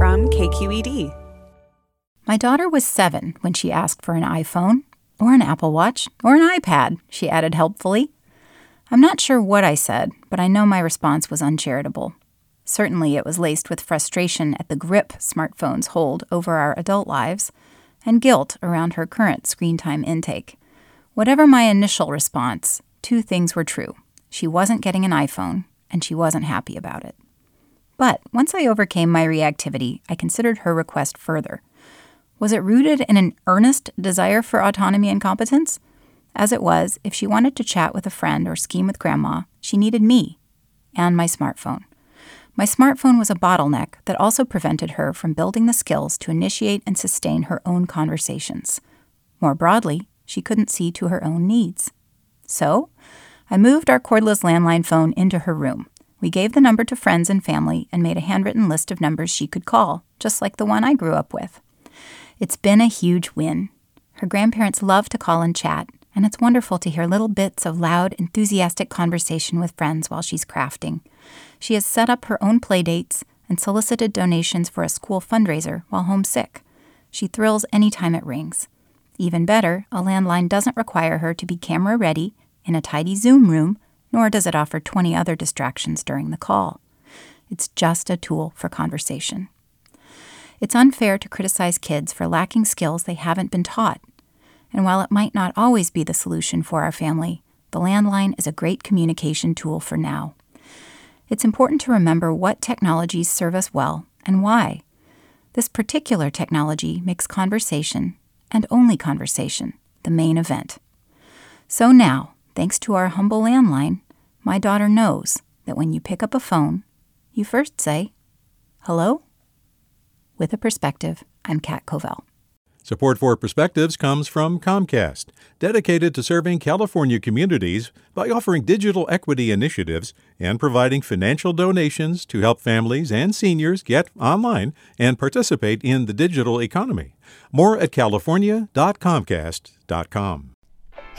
from KQED. My daughter was seven when she asked for an iPhone, or an Apple Watch, or an iPad, she added helpfully. I'm not sure what I said, but I know my response was uncharitable. Certainly, it was laced with frustration at the grip smartphones hold over our adult lives, and guilt around her current screen time intake. Whatever my initial response, two things were true. She wasn't getting an iPhone, and she wasn't happy about it. But once I overcame my reactivity, I considered her request further. Was it rooted in an earnest desire for autonomy and competence? As it was, if she wanted to chat with a friend or scheme with grandma, she needed me and my smartphone. My smartphone was a bottleneck that also prevented her from building the skills to initiate and sustain her own conversations. More broadly, she couldn't see to her own needs. So, I moved our cordless landline phone into her room. We gave the number to friends and family and made a handwritten list of numbers she could call, just like the one I grew up with. It's been a huge win. Her grandparents love to call and chat, and it's wonderful to hear little bits of loud, enthusiastic conversation with friends while she's crafting. She has set up her own playdates and solicited donations for a school fundraiser while homesick. She thrills any time it rings. Even better, a landline doesn't require her to be camera ready in a tidy Zoom room nor does it offer 20 other distractions during the call. It's just a tool for conversation. It's unfair to criticize kids for lacking skills they haven't been taught. And while it might not always be the solution for our family, the landline is a great communication tool for now. It's important to remember what technologies serve us well and why. This particular technology makes conversation, and only conversation, the main event. So now, Thanks to our humble landline, my daughter knows that when you pick up a phone, you first say, Hello? With a perspective, I'm Kat Covell. Support for Perspectives comes from Comcast, dedicated to serving California communities by offering digital equity initiatives and providing financial donations to help families and seniors get online and participate in the digital economy. More at california.comcast.com.